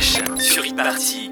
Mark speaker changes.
Speaker 1: Sur e-party.